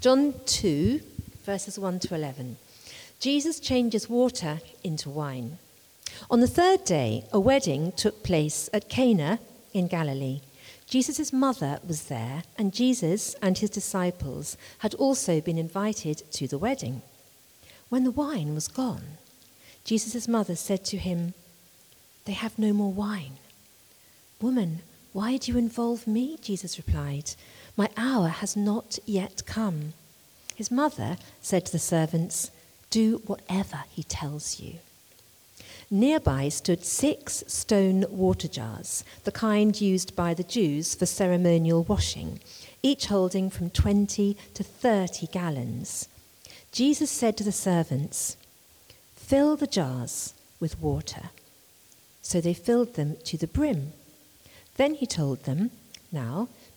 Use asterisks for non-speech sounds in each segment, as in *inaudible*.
John 2, verses 1 to 11. Jesus changes water into wine. On the third day, a wedding took place at Cana in Galilee. Jesus' mother was there, and Jesus and his disciples had also been invited to the wedding. When the wine was gone, Jesus' mother said to him, They have no more wine. Woman, why do you involve me? Jesus replied, My hour has not yet come. His mother said to the servants, Do whatever he tells you. Nearby stood six stone water jars, the kind used by the Jews for ceremonial washing, each holding from 20 to 30 gallons. Jesus said to the servants, Fill the jars with water. So they filled them to the brim. Then he told them, Now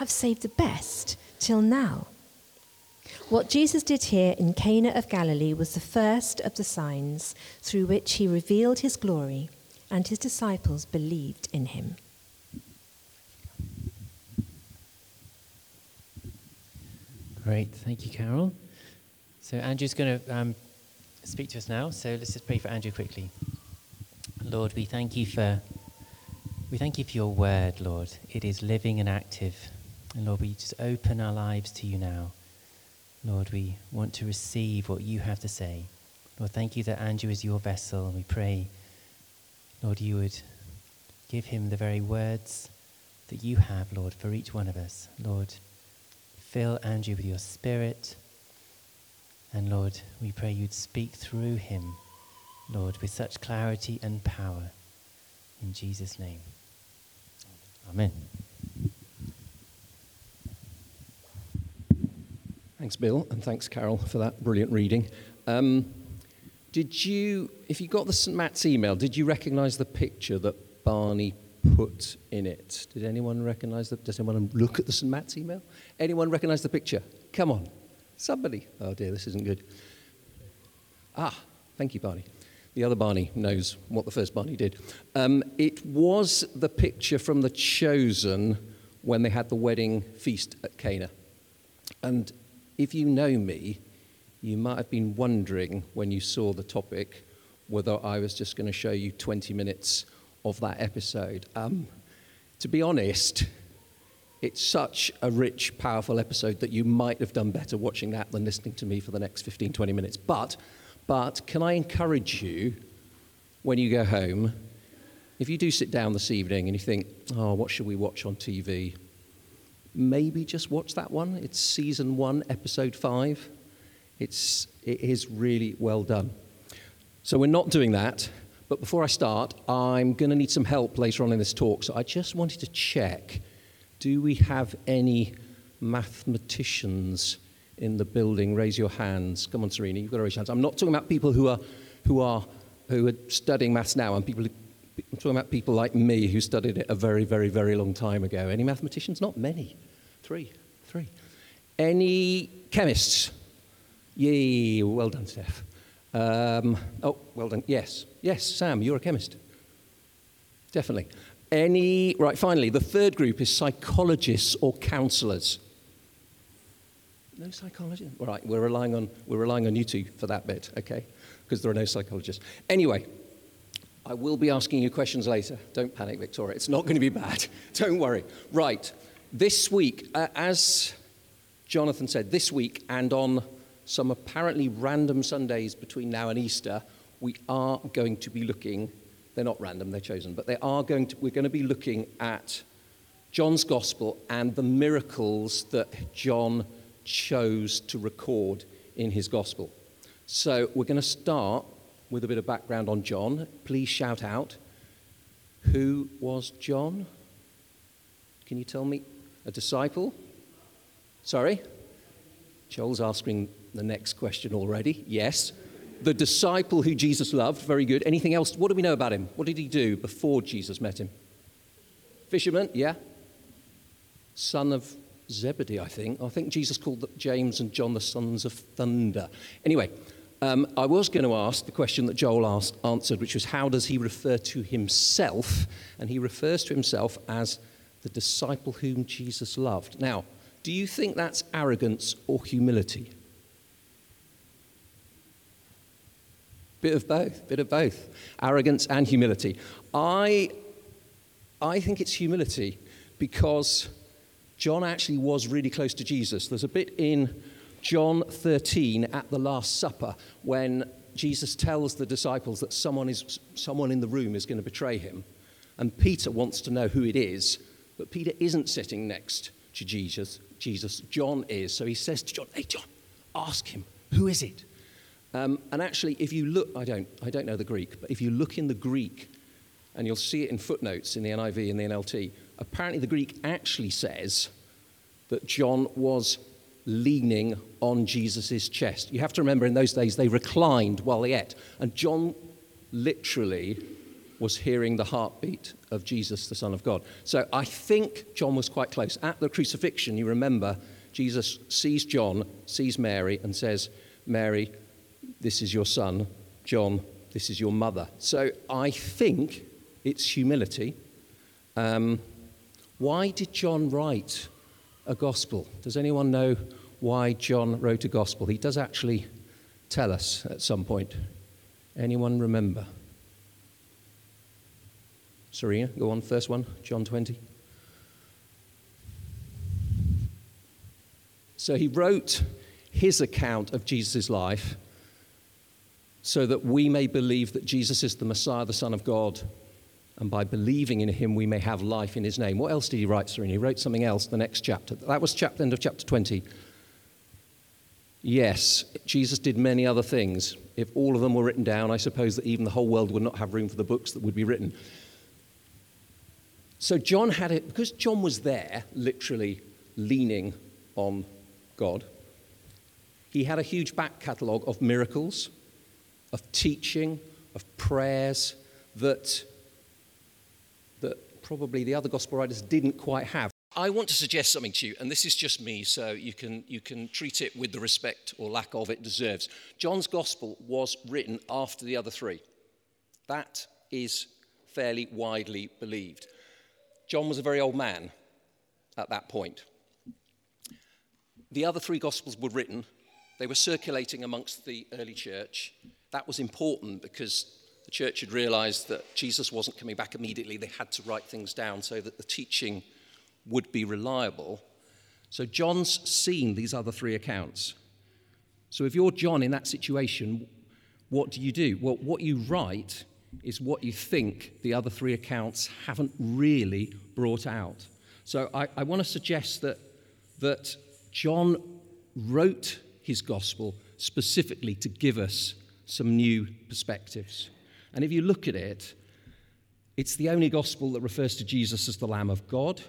have saved the best till now. What Jesus did here in Cana of Galilee was the first of the signs through which he revealed his glory, and his disciples believed in him. Great, thank you, Carol. So Andrew's going to um, speak to us now. So let's just pray for Andrew quickly. Lord, we thank you for we thank you for your word, Lord. It is living and active. And Lord, we just open our lives to you now. Lord, we want to receive what you have to say. Lord, thank you that Andrew is your vessel, and we pray, Lord, you would give him the very words that you have, Lord, for each one of us. Lord, fill Andrew with your spirit. And Lord, we pray you'd speak through him, Lord, with such clarity and power. In Jesus' name. Amen. Thanks, Bill, and thanks, Carol, for that brilliant reading. Um, did you, if you got the St. Matt's email, did you recognize the picture that Barney put in it? Did anyone recognize that? Does anyone look at the St. Matt's email? Anyone recognize the picture? Come on. Somebody. Oh dear, this isn't good. Ah, thank you, Barney. The other Barney knows what the first Barney did. Um, it was the picture from The Chosen when they had the wedding feast at Cana. And if you know me, you might have been wondering when you saw the topic whether I was just going to show you 20 minutes of that episode. Um, to be honest, it's such a rich, powerful episode that you might have done better watching that than listening to me for the next 15, 20 minutes. But, but can I encourage you when you go home, if you do sit down this evening and you think, oh, what should we watch on TV? Maybe just watch that one. It's season one, episode five. It's, it is really well done. So we're not doing that. But before I start, I'm going to need some help later on in this talk. So I just wanted to check do we have any mathematicians in the building? Raise your hands. Come on, Serena, you've got to raise your hands. I'm not talking about people who are, who are, who are studying maths now. I'm people I'm talking about people like me who studied it a very, very, very long time ago. Any mathematicians? Not many. Three. Three. Any chemists? Yay, well done, Steph. Um, oh, well done. Yes. Yes, Sam, you're a chemist. Definitely. Any, right, finally, the third group is psychologists or counselors. No psychologists? All right, we're relying on, we're relying on you two for that bit, okay? Because there are no psychologists. Anyway, I will be asking you questions later. Don't panic, Victoria. It's not going to be bad. *laughs* Don't worry. Right. This week, uh, as Jonathan said, this week and on some apparently random Sundays between now and Easter, we are going to be looking, they're not random, they're chosen, but they are going to, we're going to be looking at John's Gospel and the miracles that John chose to record in his Gospel. So we're going to start with a bit of background on John, please shout out who was John? Can you tell me? A disciple? Sorry? Joel's asking the next question already. Yes. The disciple who Jesus loved. Very good. Anything else? What do we know about him? What did he do before Jesus met him? Fisherman, yeah. Son of Zebedee, I think. I think Jesus called James and John the sons of thunder. Anyway, um, I was going to ask the question that Joel asked, answered, which was how does he refer to himself? And he refers to himself as the disciple whom Jesus loved. Now, do you think that's arrogance or humility? Bit of both, bit of both. Arrogance and humility. I, I think it's humility because John actually was really close to Jesus. There's a bit in John 13 at the Last Supper when Jesus tells the disciples that someone, is, someone in the room is going to betray him. And Peter wants to know who it is, but Peter isn't sitting next to Jesus. Jesus, John is. So he says to John, Hey, John, ask him, who is it? Um, and actually, if you look, I don't, I don't know the Greek, but if you look in the Greek, and you'll see it in footnotes in the NIV and the NLT, apparently the Greek actually says that John was leaning on Jesus' chest. You have to remember in those days they reclined while they ate, and John literally was hearing the heartbeat of Jesus, the Son of God. So I think John was quite close. At the crucifixion, you remember, Jesus sees John, sees Mary, and says, Mary, this is your son. John, this is your mother. So I think it's humility. Um, why did John write a gospel? Does anyone know why John wrote a gospel? He does actually tell us at some point. Anyone remember? Serena, go on, first one, John 20. So he wrote his account of Jesus' life so that we may believe that Jesus is the Messiah, the Son of God, and by believing in him we may have life in his name. What else did he write, Serena? He wrote something else, the next chapter. That was chapter, end of chapter 20. Yes, Jesus did many other things. If all of them were written down, I suppose that even the whole world would not have room for the books that would be written. So John had it, because John was there, literally leaning on God, he had a huge back catalogue of miracles, of teaching, of prayers that, that probably the other gospel writers didn't quite have. I want to suggest something to you, and this is just me, so you can, you can treat it with the respect or lack of it deserves. John's gospel was written after the other three. That is fairly widely believed. John was a very old man at that point. The other three Gospels were written, they were circulating amongst the early church. That was important because the church had realized that Jesus wasn't coming back immediately. They had to write things down so that the teaching would be reliable. So John's seen these other three accounts. So if you're John in that situation, what do you do? Well, what you write is what you think the other three accounts haven't really brought out. So I, I want to suggest that, that John wrote his gospel specifically to give us some new perspectives. And if you look at it, it's the only gospel that refers to Jesus as the Lamb of God.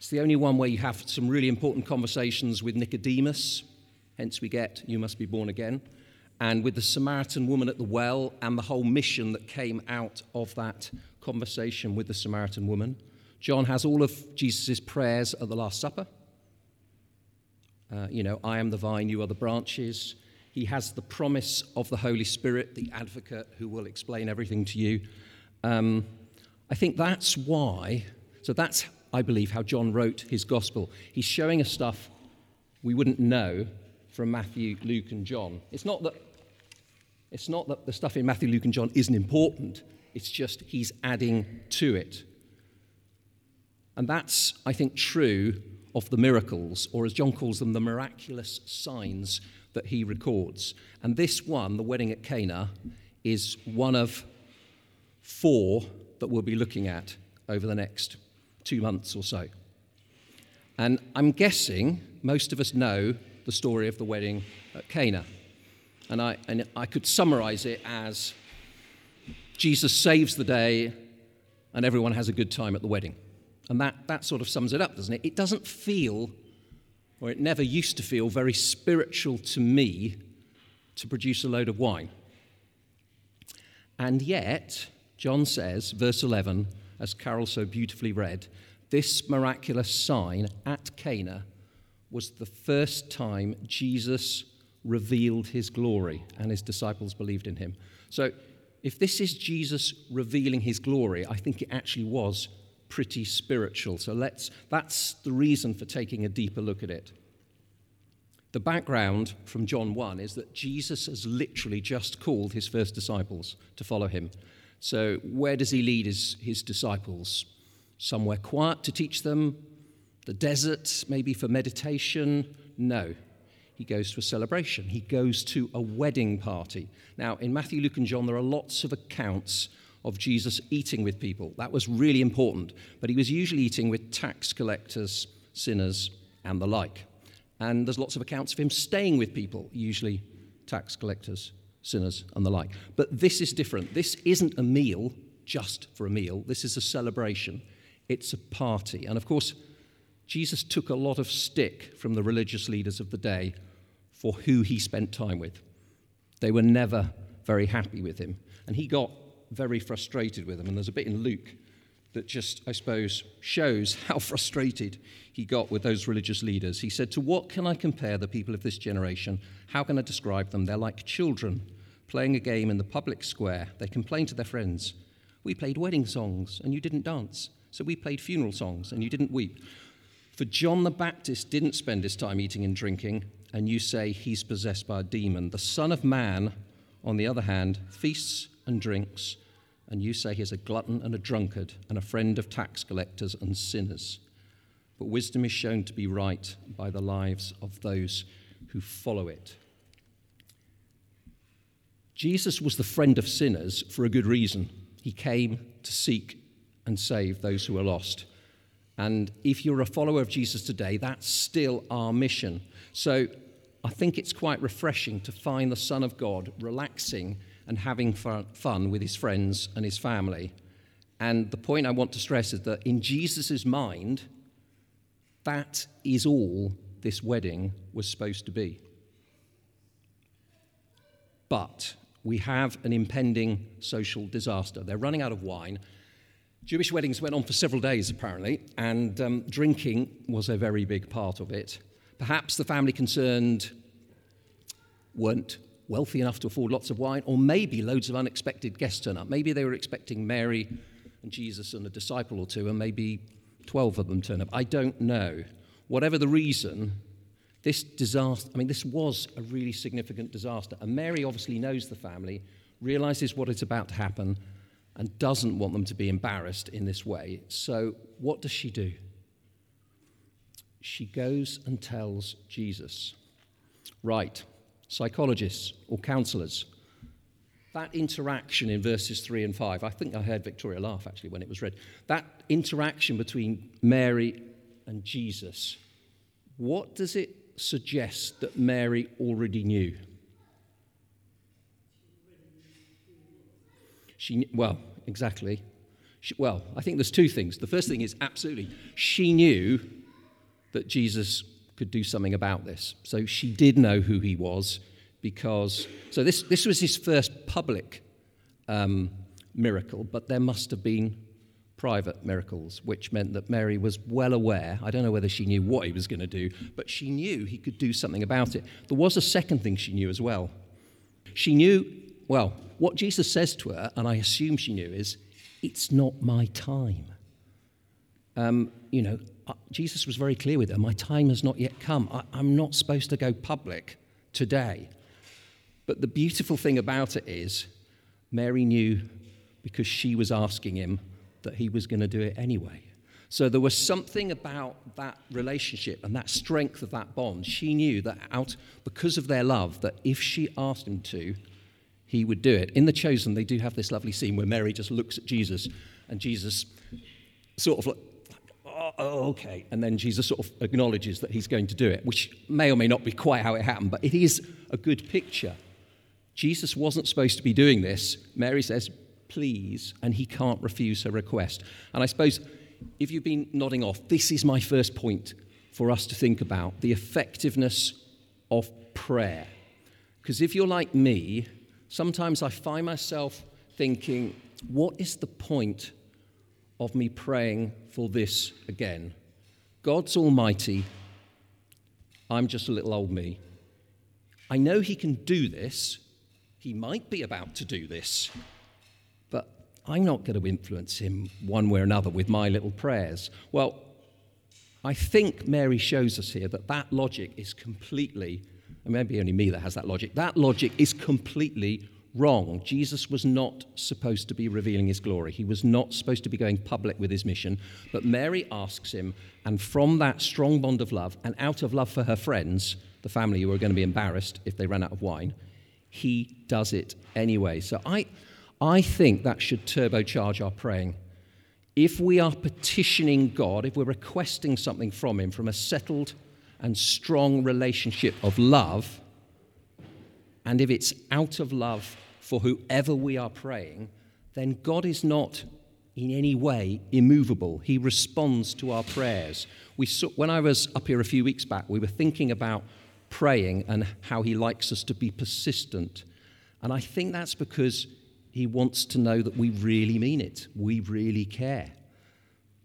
It's the only one where you have some really important conversations with Nicodemus, hence we get, You must be born again and with the Samaritan woman at the well and the whole mission that came out of that conversation with the Samaritan woman. John has all of Jesus' prayers at the Last Supper. Uh, you know, I am the vine, you are the branches. He has the promise of the Holy Spirit, the advocate who will explain everything to you. Um, I think that's why, so that's, I believe, how John wrote his gospel. He's showing us stuff we wouldn't know from Matthew, Luke, and John. It's not that it's not that the stuff in Matthew, Luke, and John isn't important, it's just he's adding to it. And that's, I think, true of the miracles, or as John calls them, the miraculous signs that he records. And this one, the wedding at Cana, is one of four that we'll be looking at over the next two months or so. And I'm guessing most of us know the story of the wedding at Cana. And I, and I could summarize it as Jesus saves the day and everyone has a good time at the wedding. And that, that sort of sums it up, doesn't it? It doesn't feel or it never used to feel very spiritual to me to produce a load of wine. And yet, John says, verse 11, as Carol so beautifully read, this miraculous sign at Cana was the first time Jesus revealed his glory and his disciples believed in him. So, if this is Jesus revealing his glory, I think it actually was pretty spiritual. So let's that's the reason for taking a deeper look at it. The background from John 1 is that Jesus has literally just called his first disciples to follow him. So, where does he lead his, his disciples? Somewhere quiet to teach them? The desert, maybe for meditation? No. He goes to a celebration. He goes to a wedding party. Now, in Matthew, Luke, and John, there are lots of accounts of Jesus eating with people. That was really important. But he was usually eating with tax collectors, sinners, and the like. And there's lots of accounts of him staying with people, usually tax collectors, sinners, and the like. But this is different. This isn't a meal just for a meal, this is a celebration. It's a party. And of course, Jesus took a lot of stick from the religious leaders of the day for who he spent time with. They were never very happy with him. And he got very frustrated with them. And there's a bit in Luke that just, I suppose, shows how *laughs* frustrated he got with those religious leaders. He said, To what can I compare the people of this generation? How can I describe them? They're like children playing a game in the public square. They complain to their friends, We played wedding songs and you didn't dance. So we played funeral songs and you didn't weep. For John the Baptist didn't spend his time eating and drinking, and you say he's possessed by a demon. The Son of Man, on the other hand, feasts and drinks and you say he's a glutton and a drunkard and a friend of tax collectors and sinners. But wisdom is shown to be right by the lives of those who follow it. Jesus was the friend of sinners for a good reason. He came to seek and save those who are lost. And if you're a follower of Jesus today, that's still our mission. So I think it's quite refreshing to find the Son of God relaxing and having fun with his friends and his family. And the point I want to stress is that in Jesus' mind, that is all this wedding was supposed to be. But we have an impending social disaster. They're running out of wine. Jewish weddings went on for several days, apparently, and um, drinking was a very big part of it. Perhaps the family concerned weren't wealthy enough to afford lots of wine, or maybe loads of unexpected guests turn up. Maybe they were expecting Mary and Jesus and a disciple or two, and maybe 12 of them turn up. I don't know. Whatever the reason, this disaster, I mean, this was a really significant disaster. And Mary obviously knows the family, realizes what is about to happen, and doesn't want them to be embarrassed in this way. So, what does she do? She goes and tells Jesus, Right, psychologists or counselors. That interaction in verses 3 and 5, I think I heard Victoria laugh actually when it was read. That interaction between Mary and Jesus, what does it suggest that Mary already knew? She, well, exactly. She, well, I think there's two things. The first thing is absolutely, she knew that Jesus could do something about this. So she did know who he was because, so this, this was his first public um, miracle, but there must have been private miracles, which meant that Mary was well aware. I don't know whether she knew what he was going to do, but she knew he could do something about it. There was a second thing she knew as well. She knew, well, what Jesus says to her, and I assume she knew, is, It's not my time. Um, you know, Jesus was very clear with her My time has not yet come. I, I'm not supposed to go public today. But the beautiful thing about it is, Mary knew because she was asking him that he was going to do it anyway. So there was something about that relationship and that strength of that bond. She knew that out because of their love, that if she asked him to, he would do it. In The Chosen, they do have this lovely scene where Mary just looks at Jesus and Jesus sort of oh, okay. And then Jesus sort of acknowledges that he's going to do it, which may or may not be quite how it happened, but it is a good picture. Jesus wasn't supposed to be doing this. Mary says, please, and he can't refuse her request. And I suppose if you've been nodding off, this is my first point. for us to think about the effectiveness of prayer. Because if you're like me, sometimes I find myself thinking, what is the point of me praying for this again? God's almighty. I'm just a little old me. I know He can do this. He might be about to do this. But I'm not going to influence Him one way or another with my little prayers. Well, I think Mary shows us here that that logic is completely, and maybe only me that has that logic, that logic is completely wrong. Jesus was not supposed to be revealing his glory. He was not supposed to be going public with his mission. But Mary asks him, and from that strong bond of love, and out of love for her friends, the family who are going to be embarrassed if they ran out of wine, he does it anyway. So I, I think that should turbocharge our praying. If we are petitioning God, if we're requesting something from Him from a settled and strong relationship of love, and if it's out of love for whoever we are praying, then God is not in any way immovable. He responds to our prayers. We saw, when I was up here a few weeks back, we were thinking about praying and how He likes us to be persistent. And I think that's because He wants to know that we really mean it, we really care.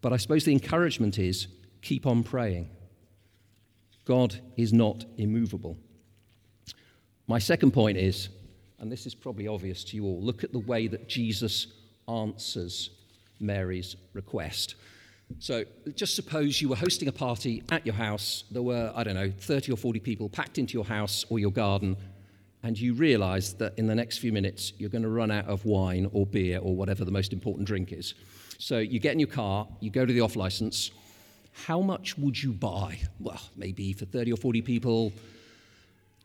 But I suppose the encouragement is keep on praying. God is not immovable. My second point is, and this is probably obvious to you all, look at the way that Jesus answers Mary's request. So just suppose you were hosting a party at your house. There were, I don't know, 30 or 40 people packed into your house or your garden, and you realize that in the next few minutes you're going to run out of wine or beer or whatever the most important drink is. So you get in your car, you go to the off license. How much would you buy? Well, maybe for 30 or 40 people,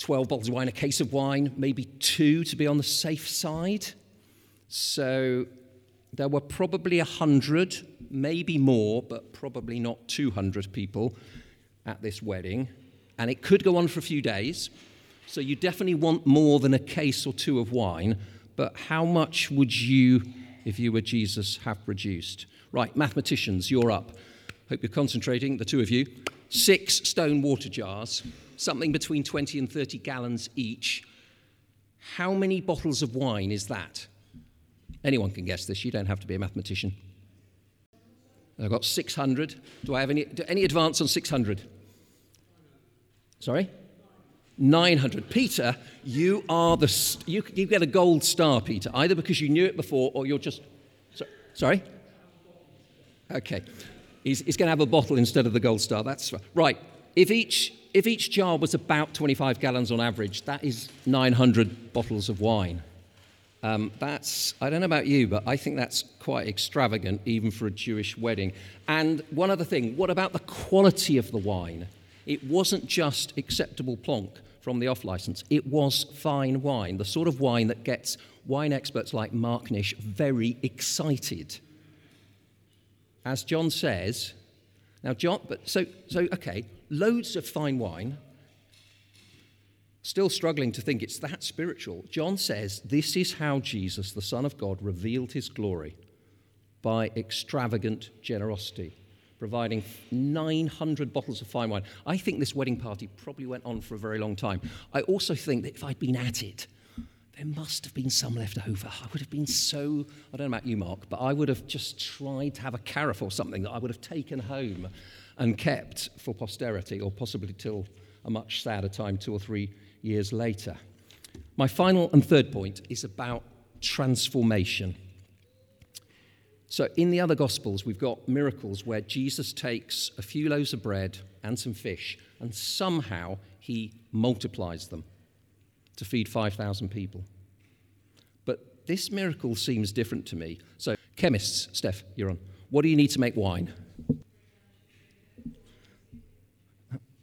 12 bottles of wine, a case of wine, maybe two to be on the safe side. So there were probably 100, maybe more, but probably not 200 people at this wedding. And it could go on for a few days. So you definitely want more than a case or two of wine. But how much would you, if you were Jesus, have produced? Right, mathematicians, you're up. Hope you're concentrating, the two of you. Six stone water jars, something between 20 and 30 gallons each. How many bottles of wine is that? Anyone can guess this. You don't have to be a mathematician. I've got 600. Do I have any, any advance on 600? Sorry? 900. Peter, you are the. You, you get a gold star, Peter, either because you knew it before or you're just. So, sorry? Okay. He's, he's going to have a bottle instead of the gold star. That's right. If each, if each jar was about 25 gallons on average, that is 900 bottles of wine. Um, that's, I don't know about you, but I think that's quite extravagant, even for a Jewish wedding. And one other thing what about the quality of the wine? It wasn't just acceptable plonk from the off license, it was fine wine, the sort of wine that gets wine experts like Mark Nish very excited. As John says, now, John, but so, so okay, loads of fine wine, Still struggling to think it's that spiritual. John says this is how Jesus, the Son of God, revealed his glory by extravagant generosity, providing 900 bottles of fine wine. I think this wedding party probably went on for a very long time. I also think that if I'd been at it, there must have been some left over. I would have been so, I don't know about you, Mark, but I would have just tried to have a carafe or something that I would have taken home and kept for posterity, or possibly till a much sadder time, two or three years later. My final and third point is about transformation. So, in the other Gospels, we've got miracles where Jesus takes a few loaves of bread and some fish, and somehow he multiplies them to feed 5,000 people. But this miracle seems different to me. So, chemists, Steph, you're on. What do you need to make wine?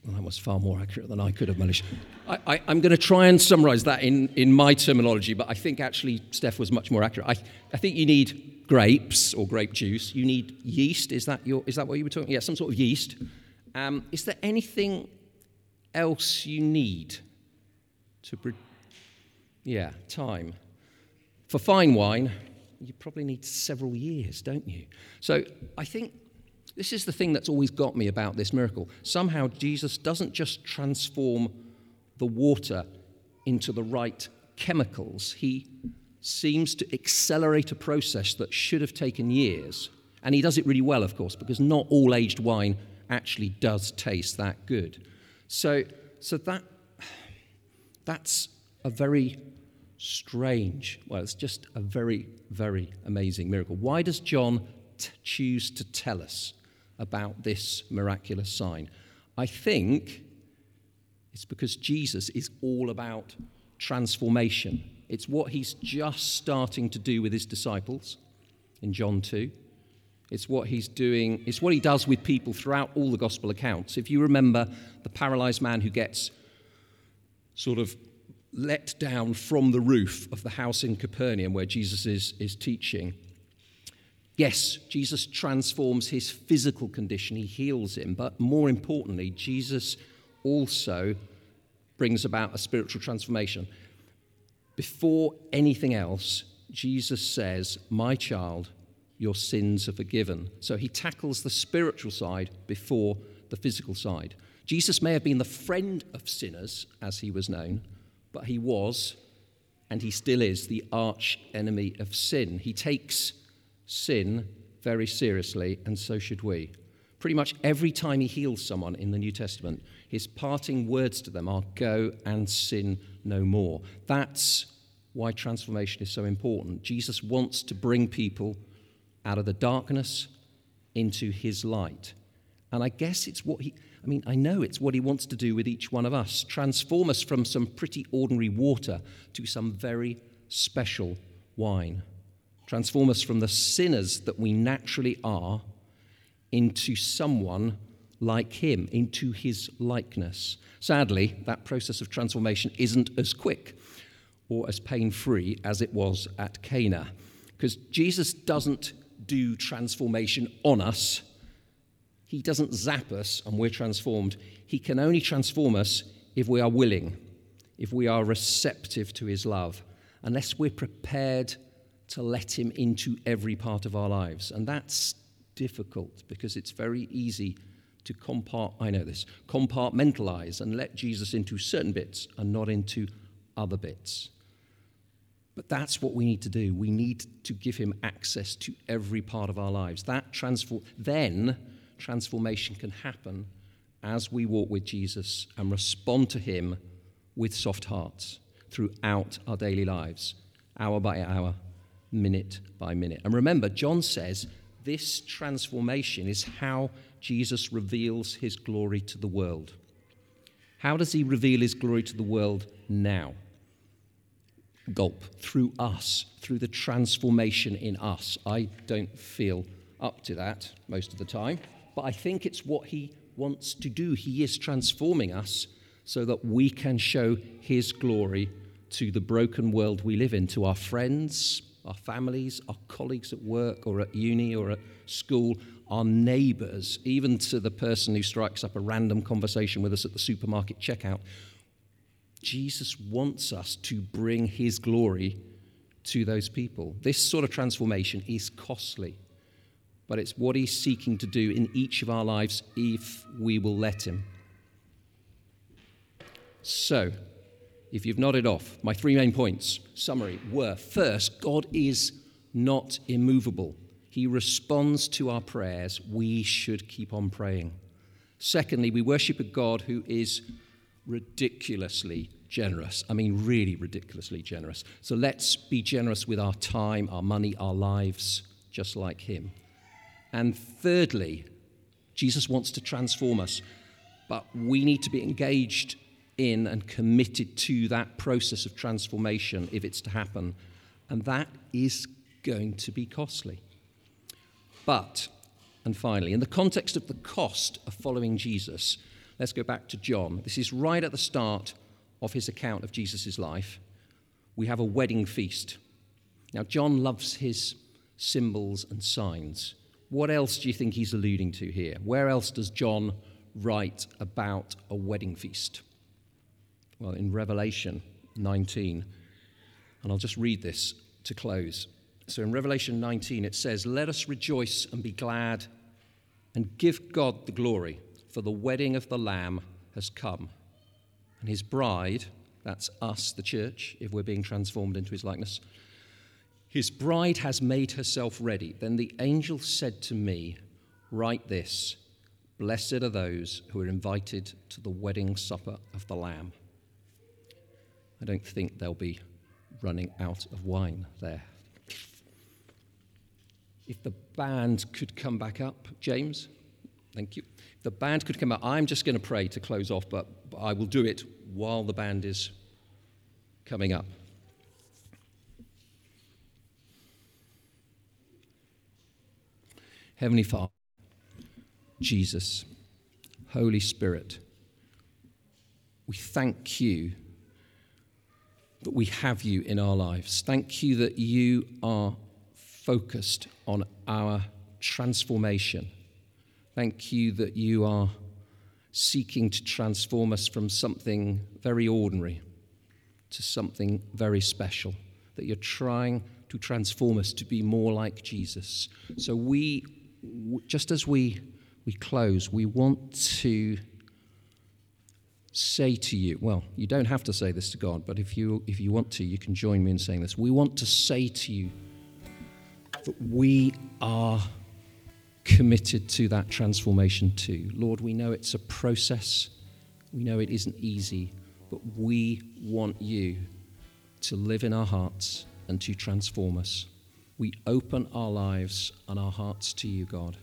Well, that was far more accurate than I could have managed. I, am going to try and summarize that in, in my terminology, but I think actually Steph was much more accurate. I, I think you need grapes or grape juice. You need yeast. Is that, your, is that what you were talking? Yeah, some sort of yeast. Um, is there anything else you need to? Pre- yeah, time. For fine wine, you probably need several years, don't you? So I think This is the thing that's always got me about this miracle. Somehow, Jesus doesn't just transform the water into the right chemicals, he seems to accelerate a process that should have taken years. And he does it really well, of course, because not all aged wine actually does taste that good. So, so that, that's a very strange, well, it's just a very, very amazing miracle. Why does John t- choose to tell us about this miraculous sign? I think it's because Jesus is all about transformation. It's what he's just starting to do with his disciples in John 2. It's what he's doing, it's what he does with people throughout all the gospel accounts. If you remember the paralyzed man who gets sort of let down from the roof of the house in Capernaum where Jesus is, is teaching. Yes, Jesus transforms his physical condition, he heals him, but more importantly, Jesus also brings about a spiritual transformation. Before anything else, Jesus says, My child, your sins are forgiven. So he tackles the spiritual side before the physical side. Jesus may have been the friend of sinners, as he was known, but he was, and he still is, the arch enemy of sin. He takes sin very seriously, and so should we. Pretty much every time he heals someone in the New Testament, his parting words to them are go and sin no more. That's why transformation is so important. Jesus wants to bring people out of the darkness into his light. And I guess it's what he, I mean, I know it's what he wants to do with each one of us transform us from some pretty ordinary water to some very special wine. Transform us from the sinners that we naturally are into someone like him, into his likeness. Sadly, that process of transformation isn't as quick or as pain free as it was at Cana, because Jesus doesn't do transformation on us he doesn't zap us and we're transformed. He can only transform us if we are willing, if we are receptive to His love, unless we're prepared to let Him into every part of our lives. And that's difficult because it's very easy to compart I know this compartmentalize and let Jesus into certain bits and not into other bits. But that's what we need to do. We need to give him access to every part of our lives. That transform then transformation can happen as we walk with Jesus and respond to Him with soft hearts throughout our daily lives, hour by hour, minute by minute. And remember, John says this transformation is how Jesus reveals His glory to the world. How does He reveal His glory to the world now? Gulp, through us, through the transformation in us. I don't feel up to that most of the time but I think it's what He wants to do. He is transforming us so that we can show His glory to the broken world we live in, to our friends, our families, our colleagues at work or at uni or at school, our neighbors, even to the person who strikes up a random conversation with us at the supermarket checkout. Jesus wants us to bring his glory to those people. This sort of transformation is costly but it's what He's seeking to do in each of our lives if we will let Him. So, if you've nodded off, my three main points, summary, were first, God is not immovable. He responds to our prayers. We should keep on praying. Secondly, we worship a God who is ridiculously generous. I mean, really ridiculously generous. So let's be generous with our time, our money, our lives, just like Him. And thirdly, Jesus wants to transform us, but we need to be engaged in and committed to that process of transformation if it's to happen. And that is going to be costly. But, and finally, in the context of the cost of following Jesus, let's go back to John. This is right at the start of his account of Jesus' life. We have a wedding feast. Now, John loves his symbols and signs. What else do you think he's alluding to here? Where else does John write about a wedding feast? Well, in Revelation 19, and I'll just read this to close. So in Revelation 19, it says, Let us rejoice and be glad and give God the glory, for the wedding of the Lamb has come. And his bride, that's us, the church, if we're being transformed into his likeness, his bride has made herself ready. Then the angel said to me, Write this Blessed are those who are invited to the wedding supper of the Lamb. I don't think they'll be running out of wine there. If the band could come back up, James, thank you. If the band could come up, I'm just going to pray to close off, but I will do it while the band is coming up. Heavenly Father, Jesus, Holy Spirit, we thank you that we have you in our lives. Thank you that you are focused on our transformation. Thank you that you are seeking to transform us from something very ordinary to something very special, that you're trying to transform us to be more like Jesus. So we just as we, we close, we want to say to you, well, you don't have to say this to God, but if you, if you want to, you can join me in saying this. We want to say to you that we are committed to that transformation too. Lord, we know it's a process, we know it isn't easy, but we want you to live in our hearts and to transform us we open our lives and our hearts to you, God.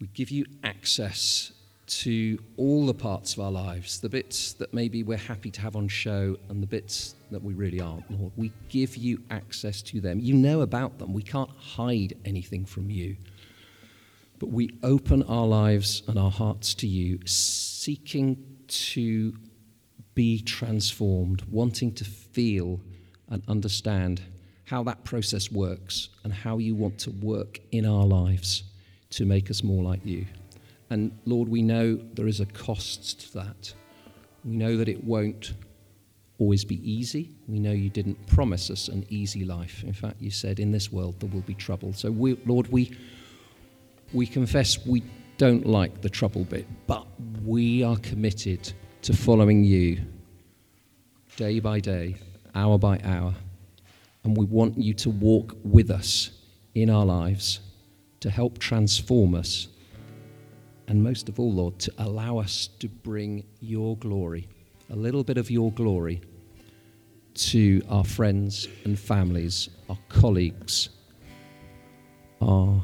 We give you access to all the parts of our lives, the bits that maybe we're happy to have on show and the bits that we really aren't, Lord. We give you access to them. You know about them. We can't hide anything from you. But we open our lives and our hearts to you, seeking to be transformed, wanting to feel and understand how that process works and how you want to work in our lives to make us more like you. And Lord, we know there is a cost to that. We know that it won't always be easy. We know you didn't promise us an easy life. In fact, you said in this world there will be trouble. So, we, Lord, we, we confess we don't like the trouble bit, but we are committed to following you day by day, hour by hour and we want you to walk with us in our lives to help transform us. And most of all, Lord, to allow us to bring your glory, a little bit of your glory, to our friends and families, our colleagues, our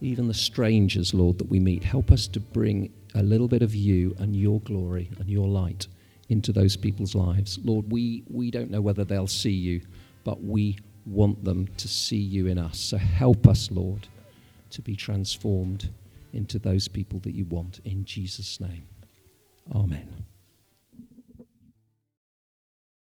even the strangers, Lord, that we meet. Help us to bring a little bit of you and your glory and your light into those people's lives. Lord, we, we don't know whether they'll see you but we want them to see you in us. So help us, Lord, to be transformed into those people that you want. In Jesus' name. Amen.